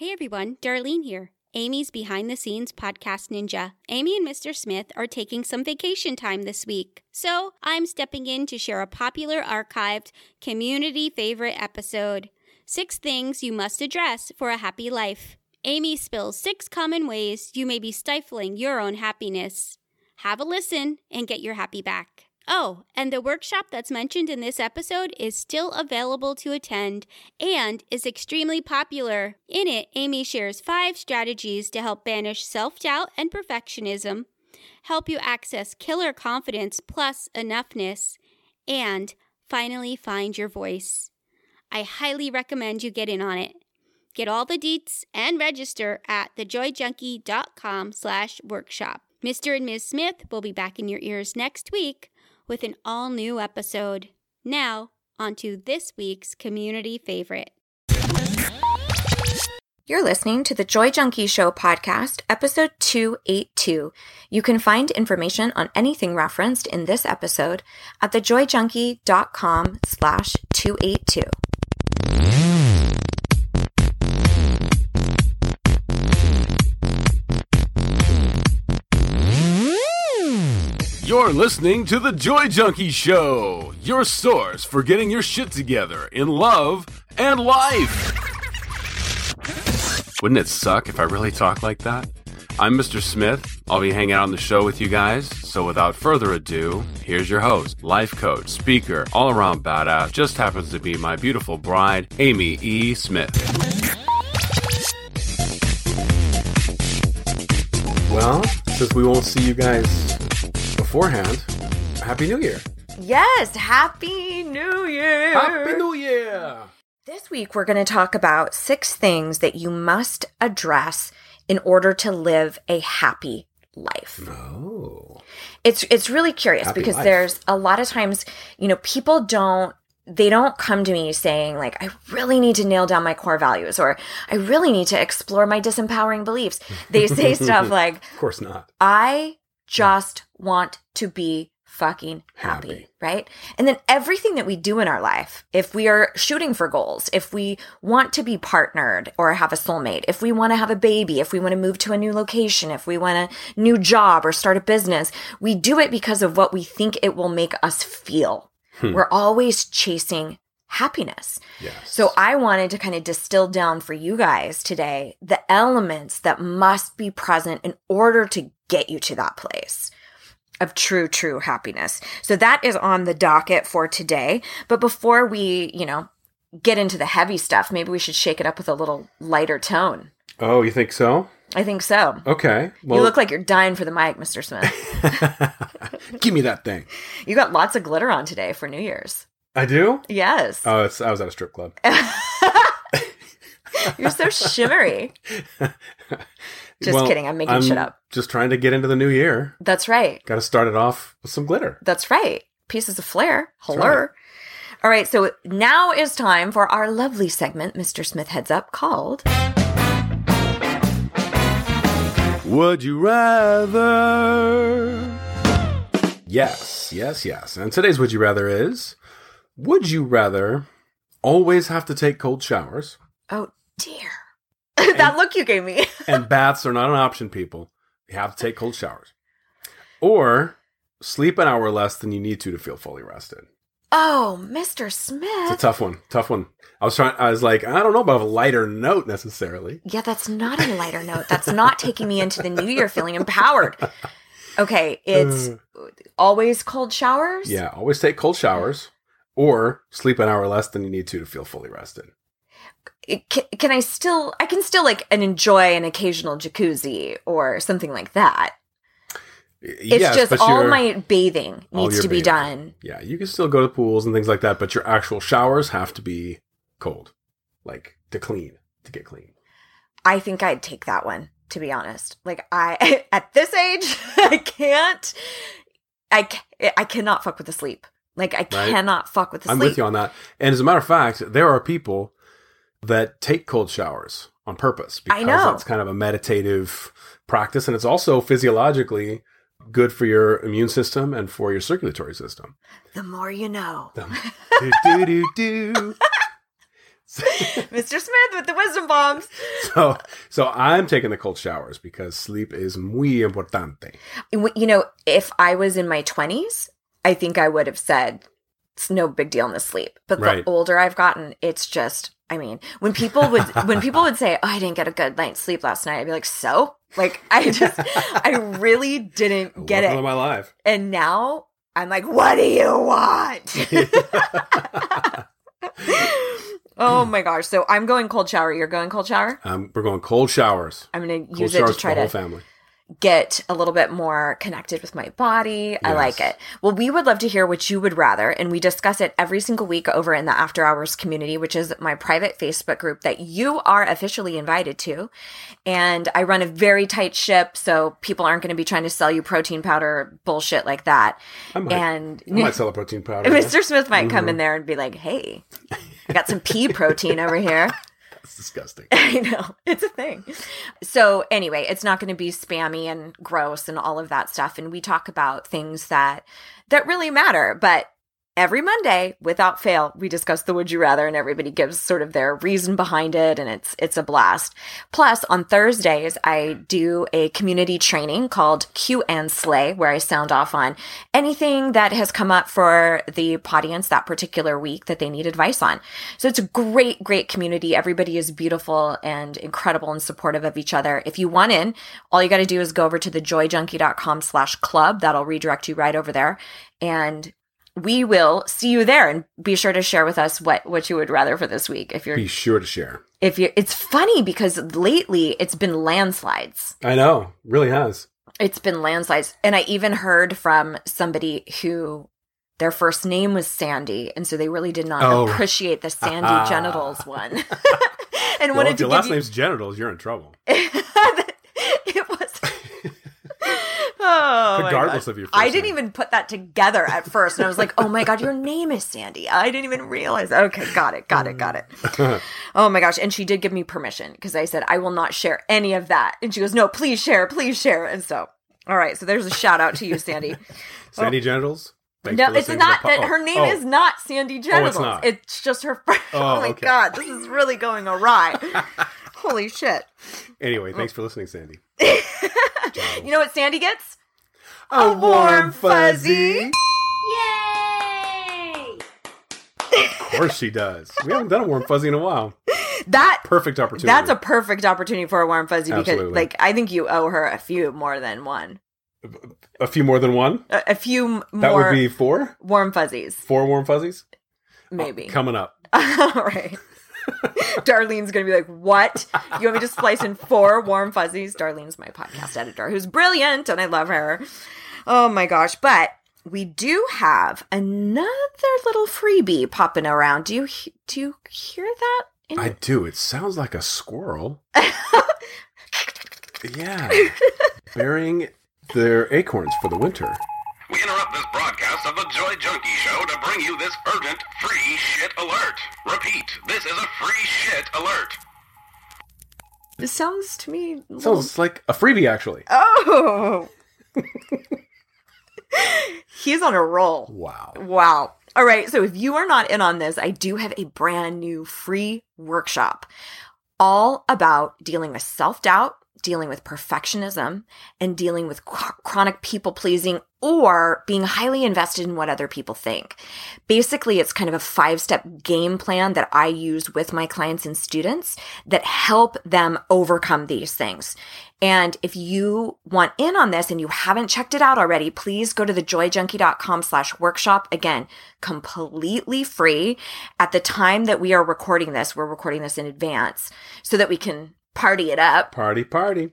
Hey everyone, Darlene here. Amy's behind the scenes podcast ninja. Amy and Mr. Smith are taking some vacation time this week. So I'm stepping in to share a popular archived community favorite episode Six Things You Must Address for a Happy Life. Amy spills six common ways you may be stifling your own happiness. Have a listen and get your happy back. Oh, and the workshop that's mentioned in this episode is still available to attend and is extremely popular. In it, Amy shares five strategies to help banish self doubt and perfectionism, help you access killer confidence plus enoughness, and finally find your voice. I highly recommend you get in on it. Get all the deets and register at thejoyjunkie.com slash workshop. Mr. and Ms. Smith will be back in your ears next week with an all new episode. Now, on to this week's community favorite. You're listening to the Joy Junkie Show podcast, episode 282. You can find information on anything referenced in this episode at thejoyjunkie.com slash 282. You're listening to The Joy Junkie Show, your source for getting your shit together in love and life. Wouldn't it suck if I really talked like that? I'm Mr. Smith. I'll be hanging out on the show with you guys. So without further ado, here's your host, life coach, speaker, all around badass, just happens to be my beautiful bride, Amy E. Smith. Well, since we won't see you guys beforehand, Happy New Year. Yes, Happy New Year! Happy New Year! This week, we're going to talk about six things that you must address in order to live a happy life. Oh. It's it's really curious Happy because life. there's a lot of times, you know, people don't they don't come to me saying like I really need to nail down my core values or I really need to explore my disempowering beliefs. They say stuff like Of course not. I just want to be fucking happy, Happy. right? And then everything that we do in our life, if we are shooting for goals, if we want to be partnered or have a soulmate, if we want to have a baby, if we want to move to a new location, if we want a new job or start a business, we do it because of what we think it will make us feel. Hmm. We're always chasing happiness. Yes. So I wanted to kind of distill down for you guys today the elements that must be present in order to get you to that place of true, true happiness. So that is on the docket for today. But before we, you know, get into the heavy stuff, maybe we should shake it up with a little lighter tone. Oh, you think so? I think so. Okay. Well, you look like you're dying for the mic, Mr. Smith. give me that thing. you got lots of glitter on today for New Year's. I do. Yes. Oh, it's, I was at a strip club. You're so shimmery. Just Well, kidding. I'm making shit up. Just trying to get into the new year. That's right. Got to start it off with some glitter. That's right. Pieces of flair. Hello. right. All right. So now is time for our lovely segment, Mr. Smith Heads Up, called Would you rather? Yes, yes, yes. And today's Would You Rather is Would you rather always have to take cold showers? Oh dear. that look you gave me. And baths are not an option, people. You have to take cold showers. Or sleep an hour less than you need to to feel fully rested. Oh, Mr. Smith. It's a tough one. Tough one. I was trying, I was like, I don't know about a lighter note necessarily. yeah, that's not a lighter note. That's not taking me into the new year feeling empowered. Okay, it's always cold showers. Yeah, always take cold showers or sleep an hour less than you need to to feel fully rested. Can, can I still? I can still like and enjoy an occasional jacuzzi or something like that. It's Yes, just all my bathing needs to be bathing. done. Yeah, you can still go to pools and things like that, but your actual showers have to be cold, like to clean, to get clean. I think I'd take that one, to be honest. Like I at this age, I can't I I cannot fuck with the sleep. Like I cannot fuck with the I'm sleep. with you on that. And as a matter of fact, there are people that take cold showers on purpose because I know. it's kind of a meditative practice and it's also physiologically good for your immune system and for your circulatory system. The more you know. do, do, do, do. Mr. Smith with the wisdom bombs. So, so I'm taking the cold showers because sleep is muy importante. You know, if I was in my 20s, I think I would have said it's no big deal in the sleep. But Right. the older I've gotten, it's just I mean, when people would when people would say, "Oh, I didn't get a good night's sleep last night," I'd be like, "So?" Like I just I really didn't get Welcome it. my life. And now I'm like, "What do you want?" oh my gosh. So I'm going cold shower. You're going cold shower? um, we're going cold showers. I'm going to Cold use it to try the whole to family. Get a little bit more connected with my body. I like it. Well, we would love to hear what you would rather, and we discuss it every single week over in the After Hours community, which is my private Facebook group that you are officially invited to. And I run a very tight ship, so people aren't going to be trying to sell you protein powder bullshit like that. I might, And I might sell a protein powder. Mr. Smith might come Mm-hmm. in there and be like, "Hey, I got some pea protein over here." That's disgusting. I know. It's a thing. So, anyway, it's not going to be spammy and gross and all of that stuff and we talk about things that that really matter, but every Monday, without fail, we discuss the would you rather and everybody gives sort of their reason behind it and it's it's a blast. Plus, on Thursdays, I do a community training called Q and Slay where I sound off on anything that has come up for the audience that particular week that they need advice on. So it's a great, great community. Everybody is beautiful and incredible and supportive of each other. If you want in, all you got to do is go over to thejoyjunkie.com slash club. That'll redirect you right over there. And we will see you there and be sure to share with us what, what you would rather for this week. If you're, Be sure to share. if you're, it's funny because lately it's been landslides. I know, really has. It's been landslides. And I even heard from somebody who their first name was Sandy. And so they really did not Oh. appreciate the Sandy genitals one. and Well, wanted if to your last you- name's genitals, you're in trouble. it was. Oh, Regardless of your I didn't even put that together at first, and I was like, "Oh my god, your name is Sandy." I didn't even realize. Okay, got it, got it, got it. oh my gosh! And she did give me permission because I said I will not share any of that, and she goes, "No, please share, please share." And so, all right, so there's a shout out to you, Sandy. Sandy oh. genitals. Thanks No, it's listening to the not that oh, her name oh. is not Sandy oh, Genitals. not. It's just her. First. Oh, Oh, my okay. god, this is really going awry. Holy shit! Anyway, thanks mm. for listening, Sandy. You know what Sandy gets? A warm fuzzy. Yay! Of course she does. We haven't done a warm fuzzy in a while. That Perfect opportunity. That's a perfect opportunity for a warm fuzzy because, Absolutely. like, I think you owe her a few more than one. a few more than one. A, a few That would be four. warm fuzzies, Four warm fuzzies maybe. Uh, coming up. All right. Darlene's gonna be like, "What? You want me to splice in four warm fuzzies?" Darlene's my podcast editor, who's brilliant, and I love her. Oh my gosh! But we do have another little freebie popping around. Do you do you hear that? in- I do. It sounds like a squirrel. yeah, burying their acorns for the winter. We interrupt this broadcast of the Joy Junkie Show to bring you this urgent free shit alert. Repeat, this is a free shit alert. It sounds to me. little- Sounds like a freebie, actually. Oh. He's on a roll. Wow. Wow. All right. So if you are not in on this, I do have a brand new free workshop all about dealing with self doubt, dealing with perfectionism, and dealing with ch- chronic people pleasing or being highly invested in what other people think. Basically, it's kind of a five step game plan that I use with my clients and students that help them overcome these things. And if you want in on this and you haven't checked it out already, please go to thejoyjunkie.com slash workshop. Again, completely free. At the time that we are recording this, we're recording this in advance so that we can party it up Party, party.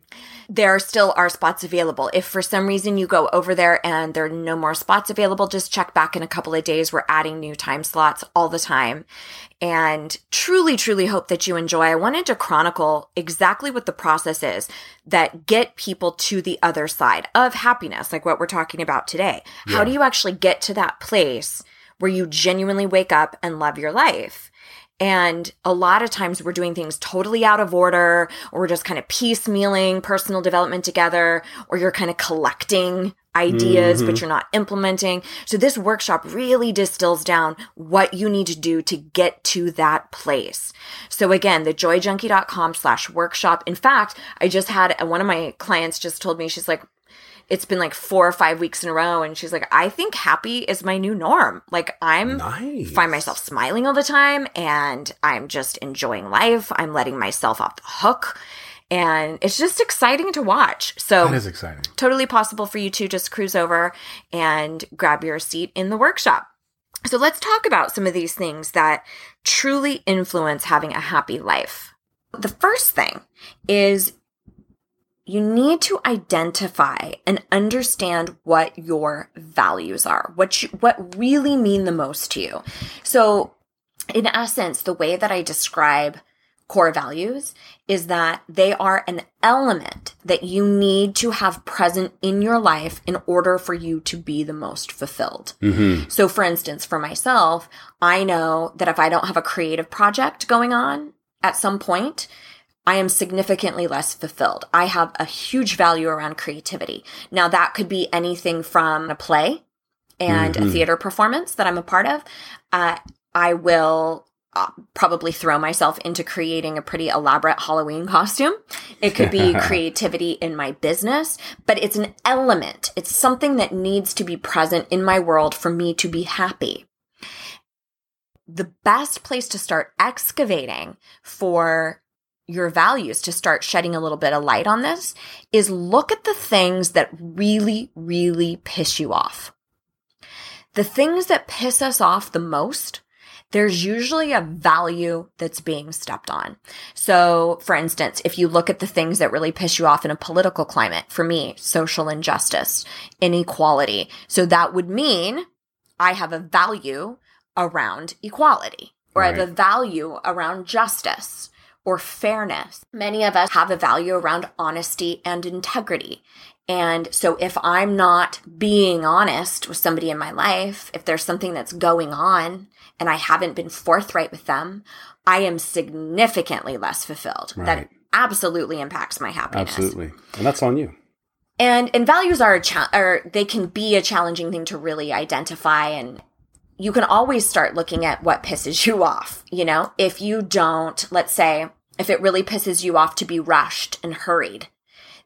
there still are spots available. If for some reason you go over there and there are no more spots available, just check back in a couple of days. We're adding new time slots all the time. And truly, truly hope that you enjoy. I wanted to chronicle exactly what the process is that get people to the other side of happiness, like what we're talking about today. How do you actually get to that place where you genuinely wake up and love your life? And a lot of times we're doing things totally out of order, or we're just kind of piecemealing personal development together, or you're kind of collecting ideas, but mm-hmm. you're not implementing. So this workshop really distills down what you need to do to get to that place. So again, the joyjunkie.com slash workshop. In fact, I just had one of my clients just told me, she's like, it's been like four or five weeks in a row. And she's like, I think happy is my new norm. Like I'm Nice. find myself smiling all the time and I'm just enjoying life. I'm letting myself off the hook. And it's just exciting to watch. So That is exciting. totally possible for you to just cruise over and grab your seat in the workshop. So let's talk about some of these things that truly influence having a happy life. The first thing is you need to identify and understand what your values are, what you, what really mean the most to you. So in essence, the way that I describe core values is that they are an element that you need to have present in your life in order for you to be the most fulfilled. Mm-hmm. So, for instance, for myself, I know that if I don't have a creative project going on at some point, I am significantly less fulfilled. I have a huge value around creativity. Now, that could be anything from a play and a theater performance that I'm a part of. Uh, I will uh, probably throw myself into creating a pretty elaborate Halloween costume. It could be creativity in my business, but it's an element. It's something that needs to be present in my world for me to be happy. The best place to start excavating for your values to start shedding a little bit of light on this is look at the things that really, really piss you off. The things that piss us off the most there's usually a value that's being stepped on. So, for instance, if you look at the things that really piss you off in a political climate, for me, social injustice, inequality. So that would mean I have a value around equality or I have a value around justice or fairness. Many of us have a value around honesty and integrity. And so if I'm not being honest with somebody in my life, if there's something that's going on and I haven't been forthright with them, I am significantly less fulfilled. That absolutely impacts my happiness. Absolutely. And that's on you. And and values are a cha- or they can be a challenging thing to really identify and you can always start looking at what pisses you off, you know? If you don't, let's say, if it really pisses you off to be rushed and hurried,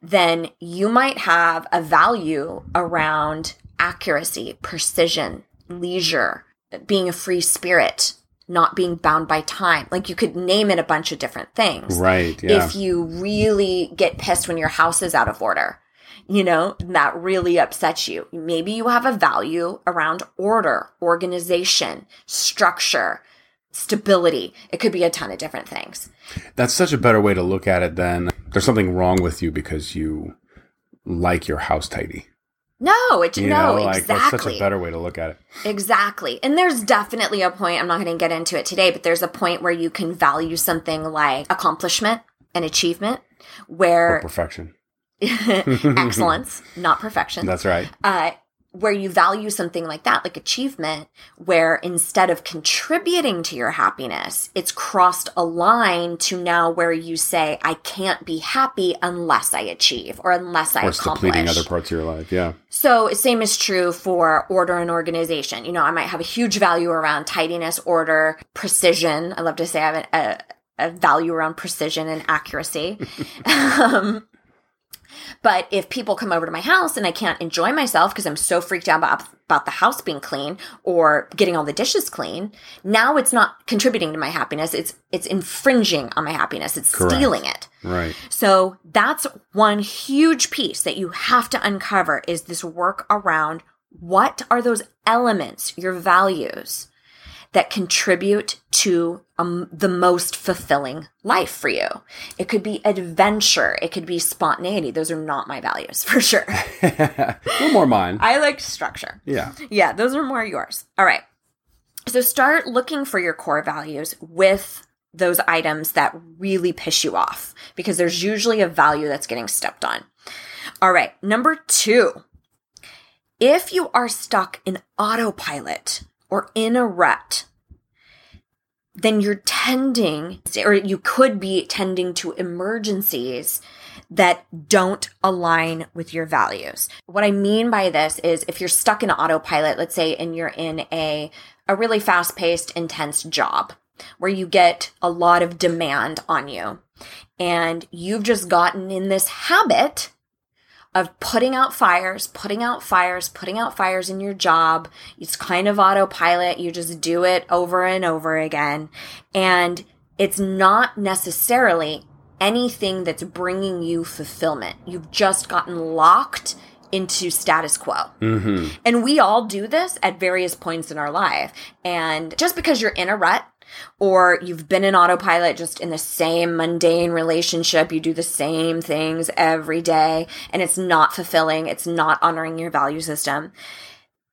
then you might have a value around accuracy, precision, leisure, being a free spirit, not being bound by time. Like you could name it a bunch of different things Right. Yeah. if you really get pissed when your house is out of order. You know, that really upsets you. Maybe you have a value around order, organization, structure, stability. It could be a ton of different things. That's such a better way to look at it than there's something wrong with you because you like your house tidy. No, it You no, know, like that's such a better way to look at it. Exactly. And there's definitely a point, I'm not going to get into it today, but there's a point where you can value something like accomplishment and achievement Or where perfection. excellence, not perfection. That's right. uh, where you value something like that, like achievement, where instead of contributing to your happiness, it's crossed a line to now where you say, I can't be happy unless I achieve or unless I Or accomplish. depleting other parts of your life. Yeah. So, same is true for order and organization. You know, I might have a huge value around tidiness, order, precision. I love to say I have a, a, a value around precision and accuracy. um, but if people come over to my house and I can't enjoy myself because I'm so freaked out about, about the house being clean or getting all the dishes clean, now it's not contributing to my happiness. It's it's infringing on my happiness. It's Correct. stealing it. Right. So that's one huge piece that you have to uncover is this work around what are those elements, your values that contribute to um, the most fulfilling life for you. It could be adventure. It could be spontaneity. Those are not my values for sure. a little more mine. I like structure. yeah. Yeah, those are more yours. All right. So start looking for your core values with those items that really piss you off because there's usually a value that's getting stepped on. All right. Number two, if you are stuck in autopilot or in a rut, then you're tending, or you could be tending to emergencies that don't align with your values. What I mean by this is if you're stuck in autopilot, let's say, and you're in a, a really fast paced, intense job where you get a lot of demand on you and you've just gotten in this habit of putting out fires, putting out fires, putting out fires in your job. It's kind of autopilot. You just do it over and over again. And it's not necessarily anything that's bringing you fulfillment. You've just gotten locked into status quo. Mm-hmm. And we all do this at various points in our life. And just because you're in a rut or you've been in autopilot just in the same mundane relationship, you do the same things every day and it's not fulfilling, it's not honoring your value system.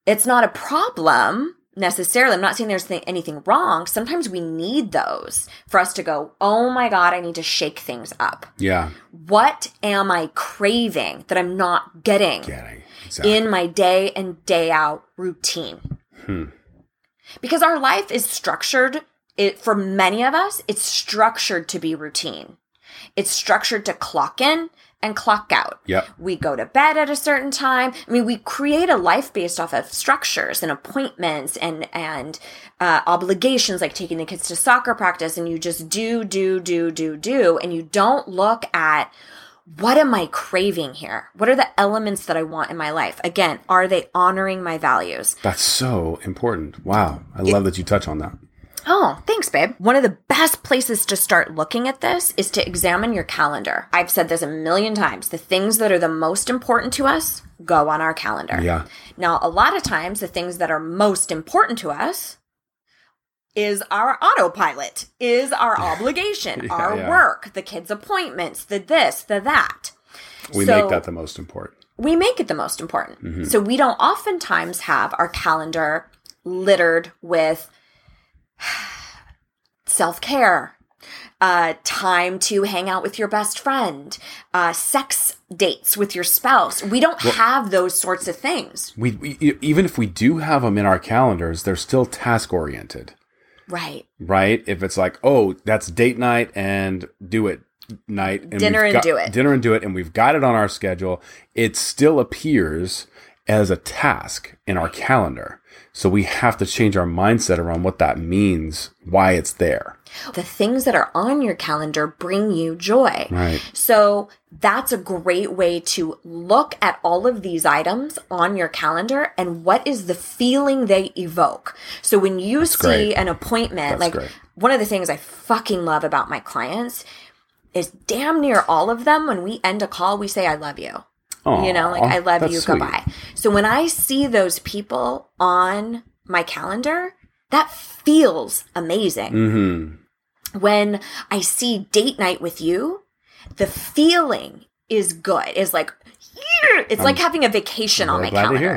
It's not a problem necessarily. I'm not saying there's th- anything wrong. Sometimes we need those for us to go, oh my God, I need to shake things up. Yeah. What am I craving that I'm not getting Getting. Exactly. in my day and day out routine? Hmm. Because our life is structured, it, for many of us, it's structured to be routine. It's structured to clock in and clock out. Yep. We go to bed at a certain time. I mean, we create a life based off of structures and appointments and and uh, obligations, like taking the kids to soccer practice, and you just do, do, do, do, do, and you don't look at what am I craving here? What are the elements that I want in my life? Again, are they honoring my values? That's so important. Wow. I love that you touch on that. Oh, thanks, babe. One of the best places to start looking at this is to examine your calendar. I've said this a million times. The things that are the most important to us go on our calendar. Yeah. Now, a lot of times, the things that are most important to us is our autopilot, is our obligation, Yeah, our yeah. work, the kids' appointments, the this, the that. We So- make that the most important. we make it the most important. Mm-hmm. So we don't oftentimes have our calendar littered with self care, uh, time to hang out with your best friend, uh, sex dates with your spouse. We don't have those sorts of things. We, we even if we do have them in our calendars, they're still task oriented, Right. right? If it's like, oh, that's date night and do it night, and Dinner and got- do it. dinner and do it, and we've got it on our schedule. It still appears as a task in our calendar, so we have to change our mindset around what that means, why it's there. The things that are on your calendar bring you joy. Right. So that's a great way to look at all of these items on your calendar and what is the feeling they evoke. So when you see great. an appointment, That's like great. one of the things I fucking love about my clients is damn near all of them when we end a call, we say, I love you. You know, like I love you, sweet. goodbye. So when I see those people on my calendar, that feels amazing Mm-hmm. when I see date night with you, the feeling is good. Is like, it's like having a vacation on my glad to calendar. hear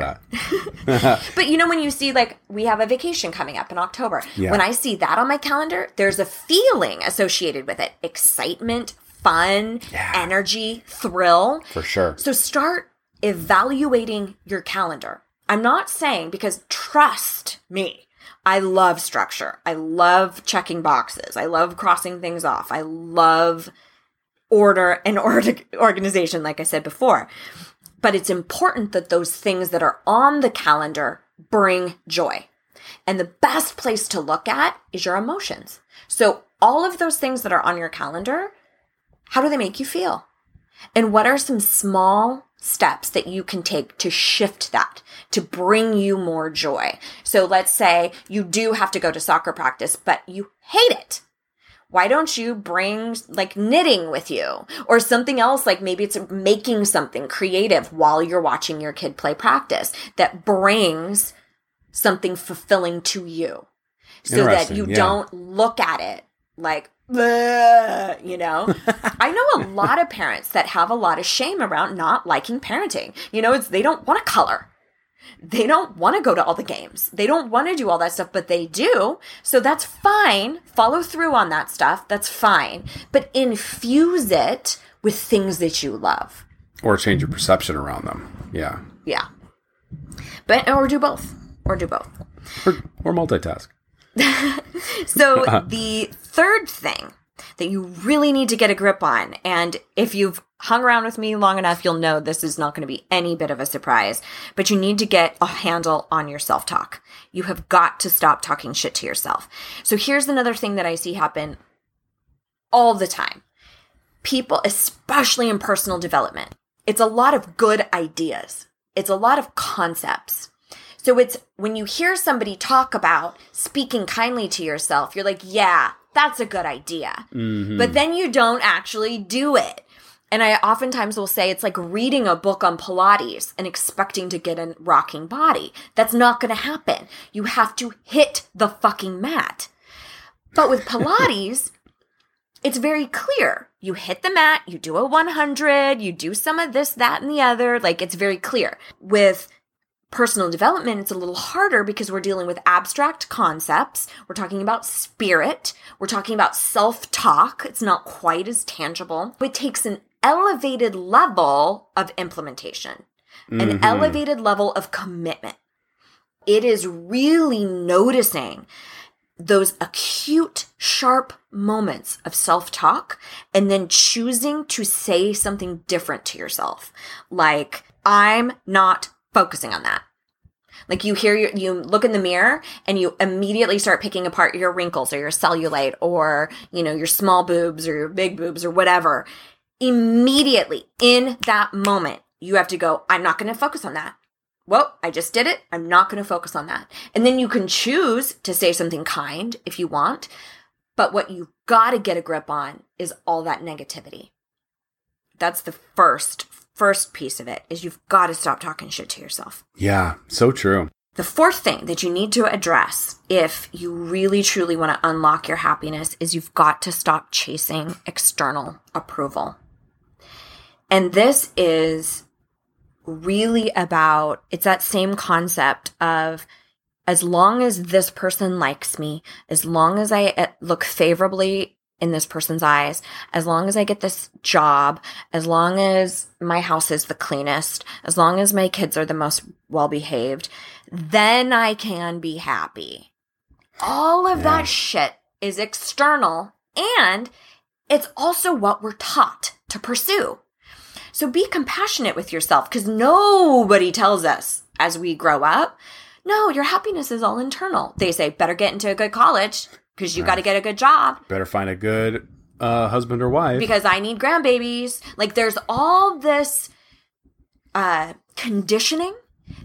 that. But you know, when you see like we have a vacation coming up in October, Yeah. when I see that on my calendar, there's a feeling associated with it: excitement, fun, Yeah. energy, thrill. For sure. So start evaluating your calendar. I'm not saying because trust me, I love structure. I love checking boxes. I love crossing things off. I love order and or- organization, like I said before. But it's important that those things that are on the calendar bring joy. And the best place to look at is your emotions. So all of those things that are on your calendar, how do they make you feel? And what are some small steps that you can take to shift that, to bring you more joy? So let's say you do have to go to soccer practice, but you hate it. Why don't you bring like knitting with you or something else? Like maybe it's making something creative while you're watching your kid play practice that brings something fulfilling to you so that you yeah. don't look at it like, you know? I know a lot of parents that have a lot of shame around not liking parenting. You know, it's they don't want to color. They don't want to go to all the games. They don't want to do all that stuff, but they do. So that's fine. Follow through on that stuff. That's fine. But infuse it with things that you love. Or change your perception around them. Yeah. Yeah. But or do both. Or do both. Or, or multitask. So uh-huh. the third thing that you really need to get a grip on, and if you've hung around with me long enough, you'll know this is not going to be any bit of a surprise, but you need to get a handle on your self talk. You have got to stop talking shit to yourself. So here's another thing that I see happen all the time. People, especially in personal development, it's a lot of good ideas. It's a lot of concepts. So it's when you hear somebody talk about speaking kindly to yourself, you're like, yeah, that's a good idea. Mm-hmm. But then you don't actually do it. And I oftentimes will say it's like reading a book on Pilates and expecting to get a rocking body. That's not going to happen. You have to hit the fucking mat. But with Pilates, it's very clear. You hit the mat, you do a 100, you do some of this, that, and the other. Like it's very clear. With personal development, it's a little harder because we're dealing with abstract concepts. We're talking about spirit. We're talking about self talk. It's not quite as tangible. It takes an elevated level of implementation, an mm-hmm. elevated level of commitment. It is really noticing those acute, sharp moments of self talk and then choosing to say something different to yourself. Like, I'm not focusing on that. Like you hear your, you look in the mirror and you immediately start picking apart your wrinkles or your cellulite or, you know, your small boobs or your big boobs or whatever. Immediately in that moment, you have to go, I'm not going to focus on that. Well, I just did it. I'm not going to focus on that. And then you can choose to say something kind if you want. But what you've got to get a grip on is all that negativity. That's the first, first piece of it is you've got to stop talking shit to yourself. Yeah, so true. The fourth thing that you need to address if you really truly want to unlock your happiness is you've got to stop chasing external approval. And this is really about it's that same concept of as long as this person likes me, as long as I uh, look favorably in this person's eyes, as long as I get this job, as long as my house is the cleanest, as long as my kids are the most well behaved, then I can be happy. All of Yeah. that shit is external and it's also what we're taught to pursue. So be compassionate with yourself because nobody tells us as we grow up, no, your happiness is all internal. They say, better get into a good college because you got to get a good job Better find a good uh, husband or wife. because I need grandbabies. Like there's all this uh, conditioning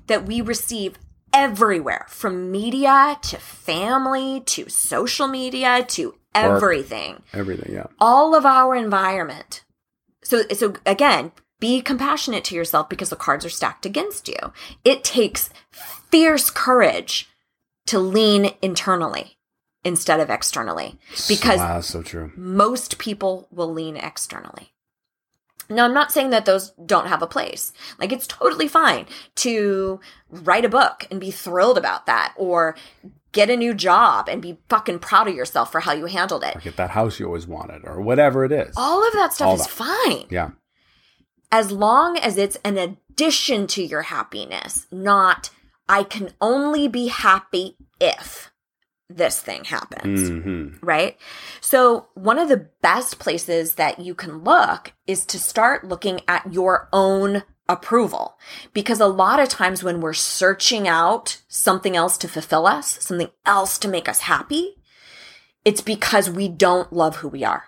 that we receive everywhere from media to family to social media to everything Everything, yeah. all of our environment. So, so again, be compassionate to yourself because the cards are stacked against you. It takes fierce courage to lean internally instead of externally because wow, so true. most people will lean externally. Now, I'm not saying that those don't have a place. Like, it's totally fine to write a book and be thrilled about that, or get a new job and be fucking proud of yourself for how you handled it. Or get that house you always wanted, or whatever it is. All of that stuff All is that. fine yeah, as long as it's an addition to your happiness, not I can only be happy if this thing happens. hmm Right? So, one of the best places that you can look is to start looking at your own approval. Because a lot of times when we're searching out something else to fulfill us, something else to make us happy, it's because we don't love who we are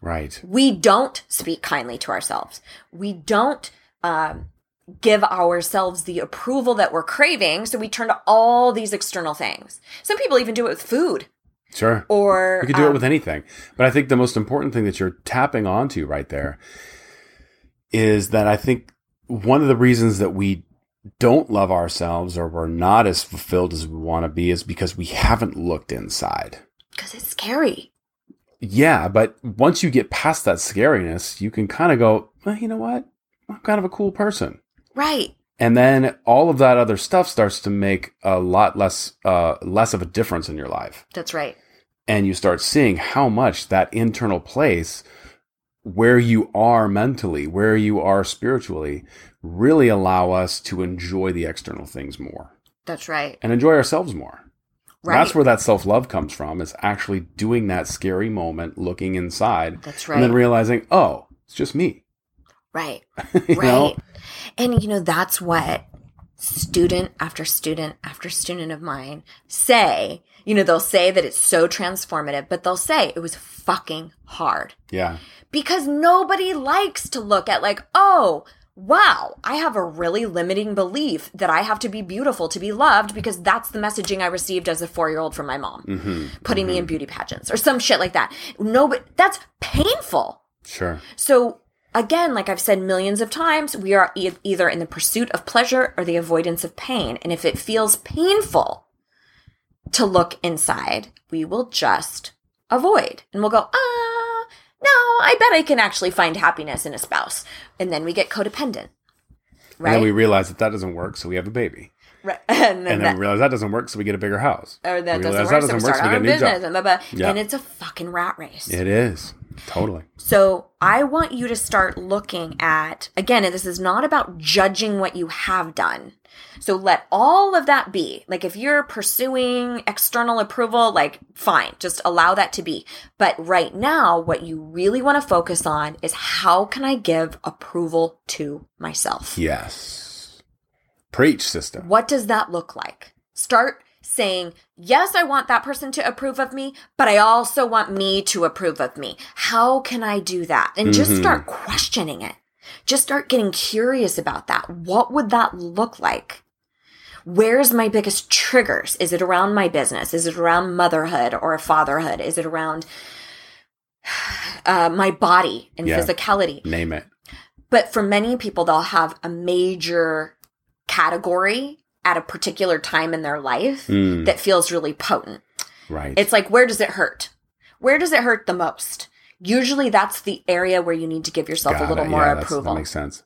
right. we don't speak kindly to ourselves. We don't um, give ourselves the approval that we're craving. So we turn to all these external things. Some people even do it with food Sure. or You could do it um, with anything. But I think the most important thing that you're tapping onto right there is that I think one of the reasons that we don't love ourselves or we're not as fulfilled as we want to be is because we haven't looked inside. because it's scary. Yeah, but once you get past that scariness, you can kind of go, well, you know what? I'm kind of a cool person. Right. And then all of that other stuff starts to make a lot less uh, less of a difference in your life. That's right. and you start seeing how much that internal place where you are mentally where you are spiritually really allow us to enjoy the external things more That's right. and enjoy ourselves more Right. That's where that self love comes from, is actually doing that scary moment, looking inside, That's and then realizing, oh, it's just me. Right. Right. know? And you know, that's what student after student after student of mine say. You know, they'll say that it's so transformative, but they'll say it was fucking hard. Yeah. because nobody likes to look at like oh wow i have a really limiting belief that i have to be beautiful to be loved because that's the messaging i received as a four-year-old from my mom hmm putting me in beauty pageants or some shit like that no but that's painful Sure. so again like i've said millions of times we are e- either in the pursuit of pleasure or the avoidance of pain. And if it feels painful to look inside we will just avoid. And we'll go ah no i bet i can actually find happiness in a spouse. And then we get codependent. And right then we realize that that doesn't work, so we have a baby. Right and then, And then that, we realize that doesn't work, so we get a bigger house. or that doesn't work, that so we doesn't work, start so our own business and, blah, blah. Yeah. and it's a fucking rat race It is. Totally. So I want you to start looking at, again, and this is not about judging what you have done. So let all of that be. Like if you're pursuing external approval, like fine, just allow that to be. But right now, what you really want to focus on is how can I give approval to myself? Yes. Preach, sister. What does that look like? Start saying, yes, I want that person to approve of me, but I also want me to approve of me. How can I do that? And just Mhm. start questioning it. Just start getting curious about that. What would that look like? Where's my biggest triggers? Is it around my business? Is it around motherhood or fatherhood? Is it around uh, my body and Yeah. physicality? Name it. But for many people, they'll have a major category at a particular time in their life Mm, that feels really potent. right. It's like, where does it hurt? Where does it hurt the most? Usually that's the area where you need to give yourself Got a little it. more Yeah, approval. That makes sense.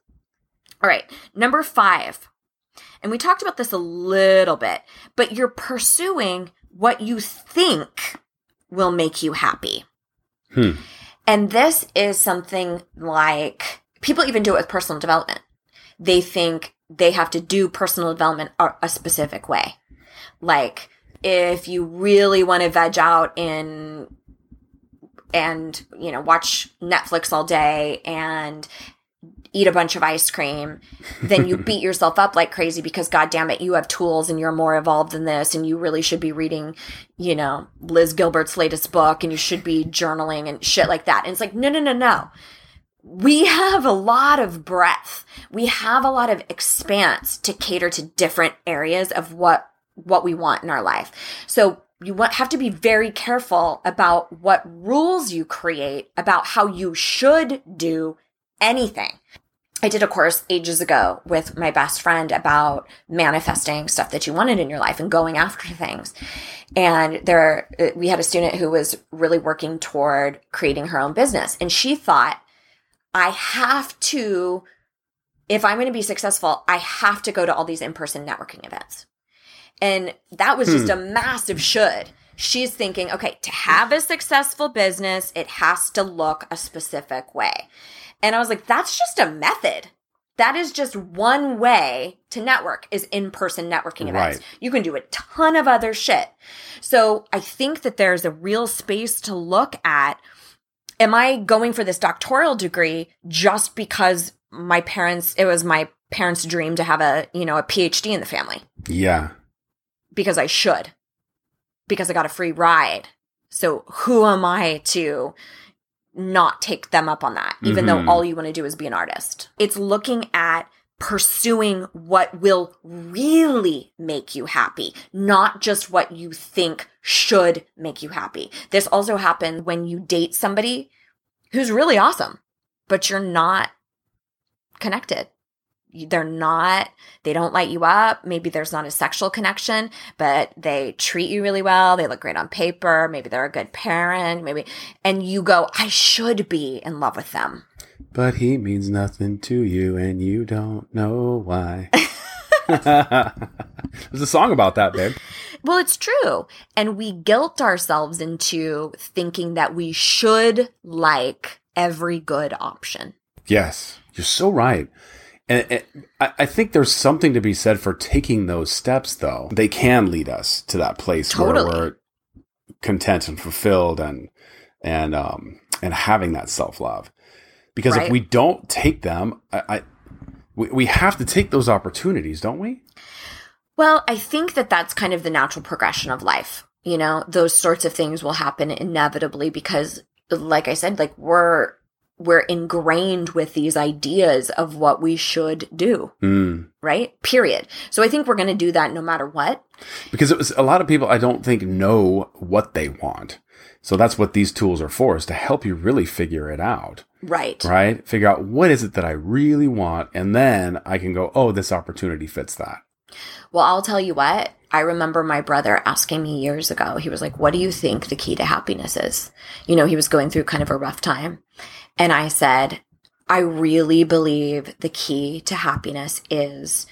All right. Number five. And we talked about this a little bit, but you're pursuing what you think will make you happy. Hmm. And this is something like people even do it with personal development. They think they have to do personal development a specific way. Like if you really want to veg out in and, you know, watch Netflix all day and eat a bunch of ice cream, then you beat yourself up like crazy because god damn it, you have tools and you're more evolved than this and you really should be reading, you know, Liz Gilbert's latest book and you should be journaling and shit like that. And it's like, no, no, no, no. We have a lot of breadth. We have a lot of expanse to cater to different areas of what what we want in our life. So you have to be very careful about what rules you create about how you should do anything. I did a course ages ago with my best friend about manifesting stuff that you wanted in your life and going after things. And there, uh, we had a student who was really working toward creating her own business. And she thought, I have to, if I'm going to be successful, I have to go to all these in person networking events. And that was just hmm. a massive should. She's thinking, okay, to have a successful business, it has to look a specific way. And I was like, that's just a method. That is just one way to network is in-person networking events. Right. You can do a ton of other shit. So I think that there's a real space to look at am I going for this doctoral degree just because my parents it was my parents' dream to have a, you know, a PhD in the family Yeah. because I should. Because I got a free ride. So who am I to not take them up on that even Mhm. though all you want to do is be an artist. It's looking at pursuing what will really make you happy, not just what you think should make you happy. This also happens when you date somebody who's really awesome, but you're not connected. They're not, they don't light you up. Maybe there's not a sexual connection, but they treat you really well. They look great on paper. Maybe they're a good parent. Maybe, and you go, I should be in love with them. But he means nothing to you, and you don't know why. There's a song about that, babe. Well, it's true. And we guilt ourselves into thinking that we should like every good option. Yes, you're so right. And, and I, I think there's something to be said for taking those steps, though. They can lead us to that place Totally. where we're content and fulfilled and and um and having that self love. Because Right. if we don't take them, I, I we, we have to take those opportunities, don't we? Well, I think that that's kind of the natural progression of life. You know, those sorts of things will happen inevitably because like I said, like we're we're ingrained with these ideas of what we should do, Mm. right? Period. So I think we're going to do that no matter what. Because it was a lot of people I don't think know what they want. So that's what these tools are for, is to help you really figure it out. Right. right? Figure out what is it that I really want, and then I can go, oh, this opportunity fits that. Well, I'll tell you what. I remember my brother asking me years ago. He was like, "What do you think the key to happiness is?" You know, he was going through kind of a rough time. And I said, "I really believe the key to happiness is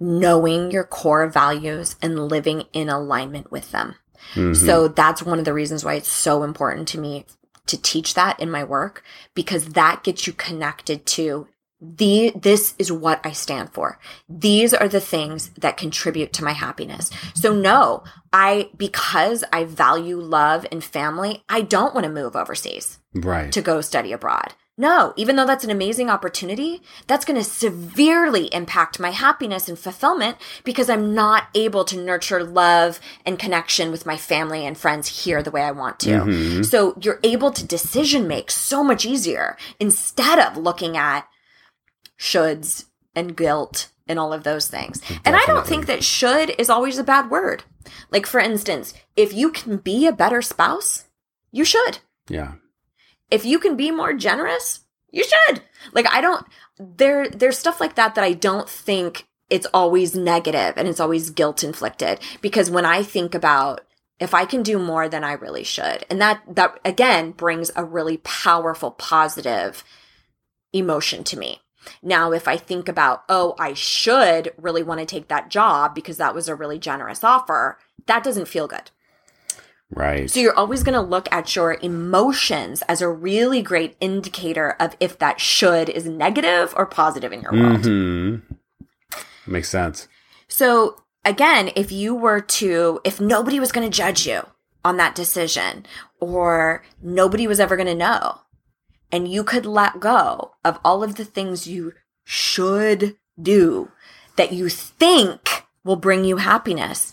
knowing your core values and living in alignment with them." Mhm. So that's one of the reasons why it's so important to me to teach that in my work because that gets you connected to the this is what I stand for. These are the things that contribute to my happiness. So no, I because I value love and family, I don't want to move overseas right. to go study abroad. No, even though that's an amazing opportunity, that's going to severely impact my happiness and fulfillment because I'm not able to nurture love and connection with my family and friends here the way I want to. Mhm. So you're able to decision make so much easier instead of looking at shoulds and guilt and all of those things. And I don't think that should is always a bad word. Like for instance, if you can be a better spouse, you should yeah. if you can be more generous, you should. Like I don't there there's stuff like that that I don't think it's always negative and it's always guilt inflicted because when I think about if I can do more than I really should and that that again brings a really powerful positive emotion to me. Now if I think about oh I should really want to take that job because that was a really generous offer, that doesn't feel good. Right. So you're always going to look at your emotions as a really great indicator of if that should is negative or positive in your world. hmm Makes sense. So again, if you were to, if nobody was going to judge you on that decision or nobody was ever going to know and you could let go of all of the things you should do that you think will bring you happiness,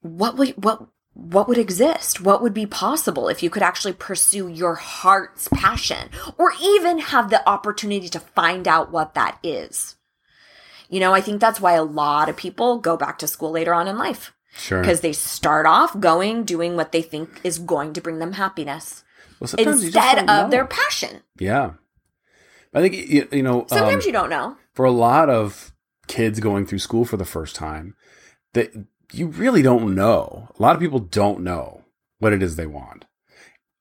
what would, what, what would exist? What would be possible if you could actually pursue your heart's passion or even have the opportunity to find out what that is? You know, I think that's why a lot of people go back to school later on in life Sure. because they start off going, doing what they think is going to bring them happiness well, sometimes you just instead of know. their passion. Yeah. I think, you, you know, Sometimes um, you don't know. for a lot of kids going through school for the first time, that you really don't know. A lot of people don't know what it is they want,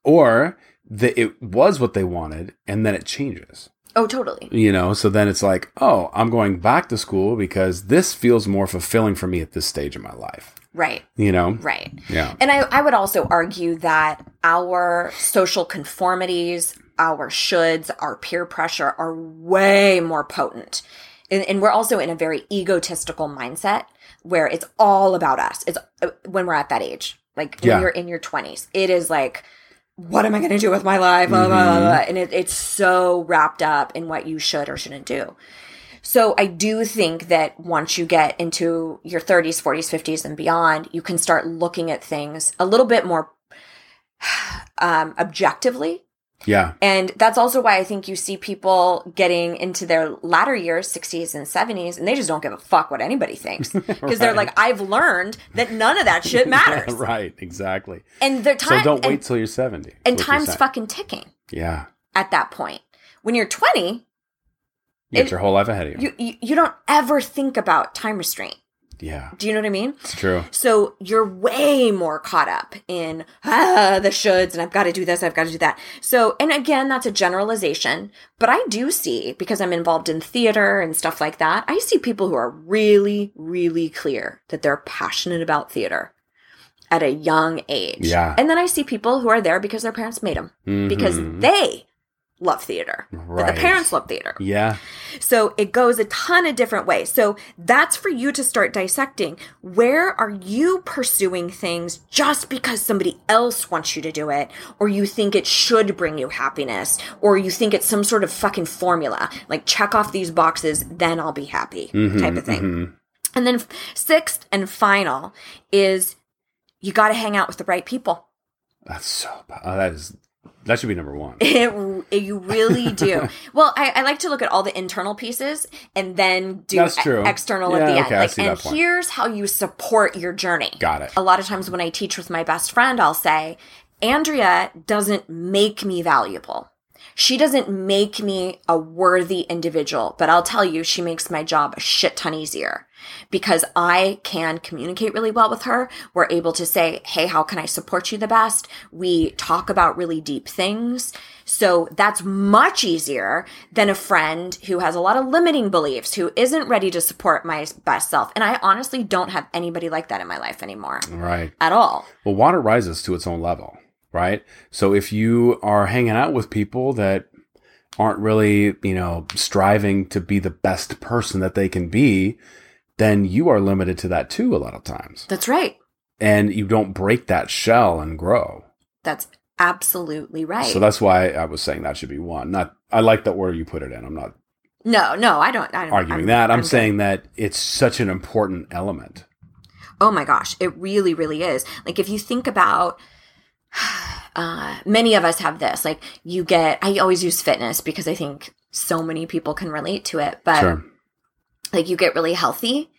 or that it was what they wanted and then it changes. Oh, totally. You know, so then it's like, oh, I'm going back to school because this feels more fulfilling for me at this stage of my life. Right, You know, right. yeah, And I, I would also argue that our social conformities, our shoulds, our peer pressure are way more potent. And, and we're also in a very egotistical mindset where it's all about us. It's uh, when we're at that age, like when Yeah. you're in your 20s, it is like, what am I going to do with my life? Blah, blah, blah, blah. And it, it's so wrapped up in what you should or shouldn't do. So I do think that once you get into your 30s, 40s, 50s, and beyond, you can start looking at things a little bit more um, objectively. yeah, And that's also why I think you see people getting into their latter years, 60s and 70s, and they just don't give a fuck what anybody thinks. Because they're like, I've learned that none of that shit matters. right, exactly. And their time so don't wait and, till you're 70. and time's fucking ticking Yeah, at that point. When you're 20, you It- your whole life ahead of you. you, you don't ever think about time restraint. yeah, Do you know what I mean? it's true. So you're way more caught up in ah, the shoulds and I've got to do this, I've got to do that. So, and again, that's a generalization, but I do see because I'm involved in theater and stuff like that, I see people who are really, really clear that they're passionate about theater at a young age. Yeah. And then I see people who are there because their parents made them, because Mhm. they love theater. But the parents love theater. Yeah. So it goes a ton of different ways. So that's for you to start dissecting. Where are you pursuing things just because somebody else wants you to do it, or you think it should bring you happiness, or you think it's some sort of fucking formula, like check off these boxes, then I'll be happy mm-hmm, type of thing. Mm-hmm. And then sixth and final is you got to hang out with the right people. That's so. Oh, that is. That should be number one. It, you really do. well, I, I like to look at all the internal pieces and then do That's e- true. external Yeah, at the okay, end. Like, see and that point. here's how you support your journey. Got it. A lot of times when I teach with my best friend, I'll say, Andrea doesn't make me valuable. She doesn't make me a worthy individual, but I'll tell you, she makes my job a shit ton easier because I can communicate really well with her. We're able to say, Hey, how can I support you the best? We talk about really deep things. So that's much easier than a friend who has a lot of limiting beliefs, who isn't ready to support my best self. And I honestly don't have anybody like that in my life anymore Right. at all. Well, water rises to its own level, right? So if you are hanging out with people that aren't really, you know, striving to be the best person that they can be, then you are limited to that too a lot of times. That's right. And you don't break that shell and grow. That's absolutely right. So that's why I was saying that should be one. Not I like the order you put it in. I'm not no, no, I don't. I don't arguing I'm- that. I'm, good. saying that it's such an important element. Oh my gosh, it really, really is. Like if you think about uh, many of us have this. Like you get, I always use fitness because I think so many people can relate to it. But Sure. like you get really healthy,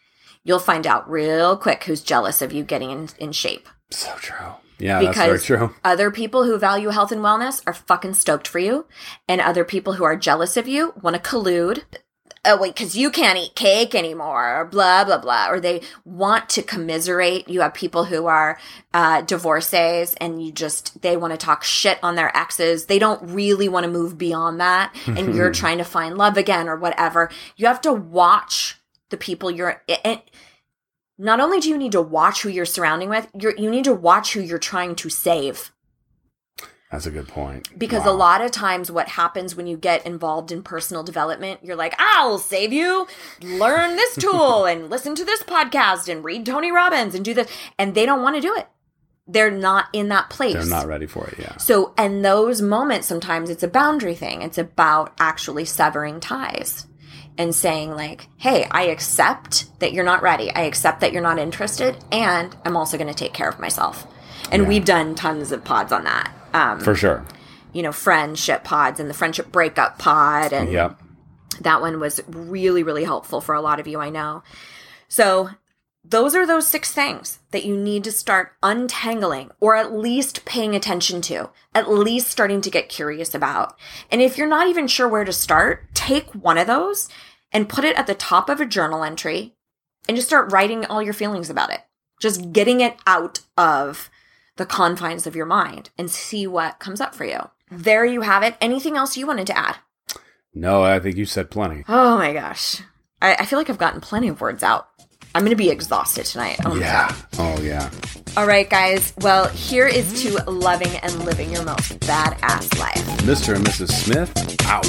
you'll find out real quick who's jealous of you getting in, in shape. So true. Yeah, because that's very true. other people who value health and wellness are fucking stoked for you, and other people who are jealous of you want to collude. Oh wait, because you can't eat cake anymore, or blah blah blah, or they want to commiserate. You have people who are uh, divorcees, and you just they want to talk shit on their exes. They don't really want to move beyond that, and you're trying to find love again or whatever. You have to watch the people you're. And, not only do you need to watch who you're surrounding with, you're, you need to watch who you're trying to save. That's a good point. Because Wow. a lot of times, what happens when you get involved in personal development, you're like, I'll save you, learn this tool and listen to this podcast and read Tony Robbins and do this. And they don't want to do it. They're not in that place. they're not ready for it. Yeah. So, and those moments, sometimes it's a boundary thing. It's about actually severing ties and saying, like, hey, I accept that you're not ready. I accept that you're not interested. And I'm also going to take care of myself. And Yeah. we've done tons of pods on that. Um, For sure. you know, friendship pods and the friendship breakup pod. And Yep. that one was really, really helpful for a lot of you, I know. So, those are those six things that you need to start untangling or at least paying attention to, at least starting to get curious about. And if you're not even sure where to start, take one of those and put it at the top of a journal entry and just start writing all your feelings about it. Just getting it out of the confines of your mind and see what comes up for you. There you have it. Anything else you wanted to add? No, I think you said plenty. Oh my gosh. I, I feel like I've gotten plenty of words out. I'm going to be exhausted tonight. Oh Yeah. Oh yeah. All right, guys. Well, here is to loving and living your most badass life. Mr. and Mrs. Smith out.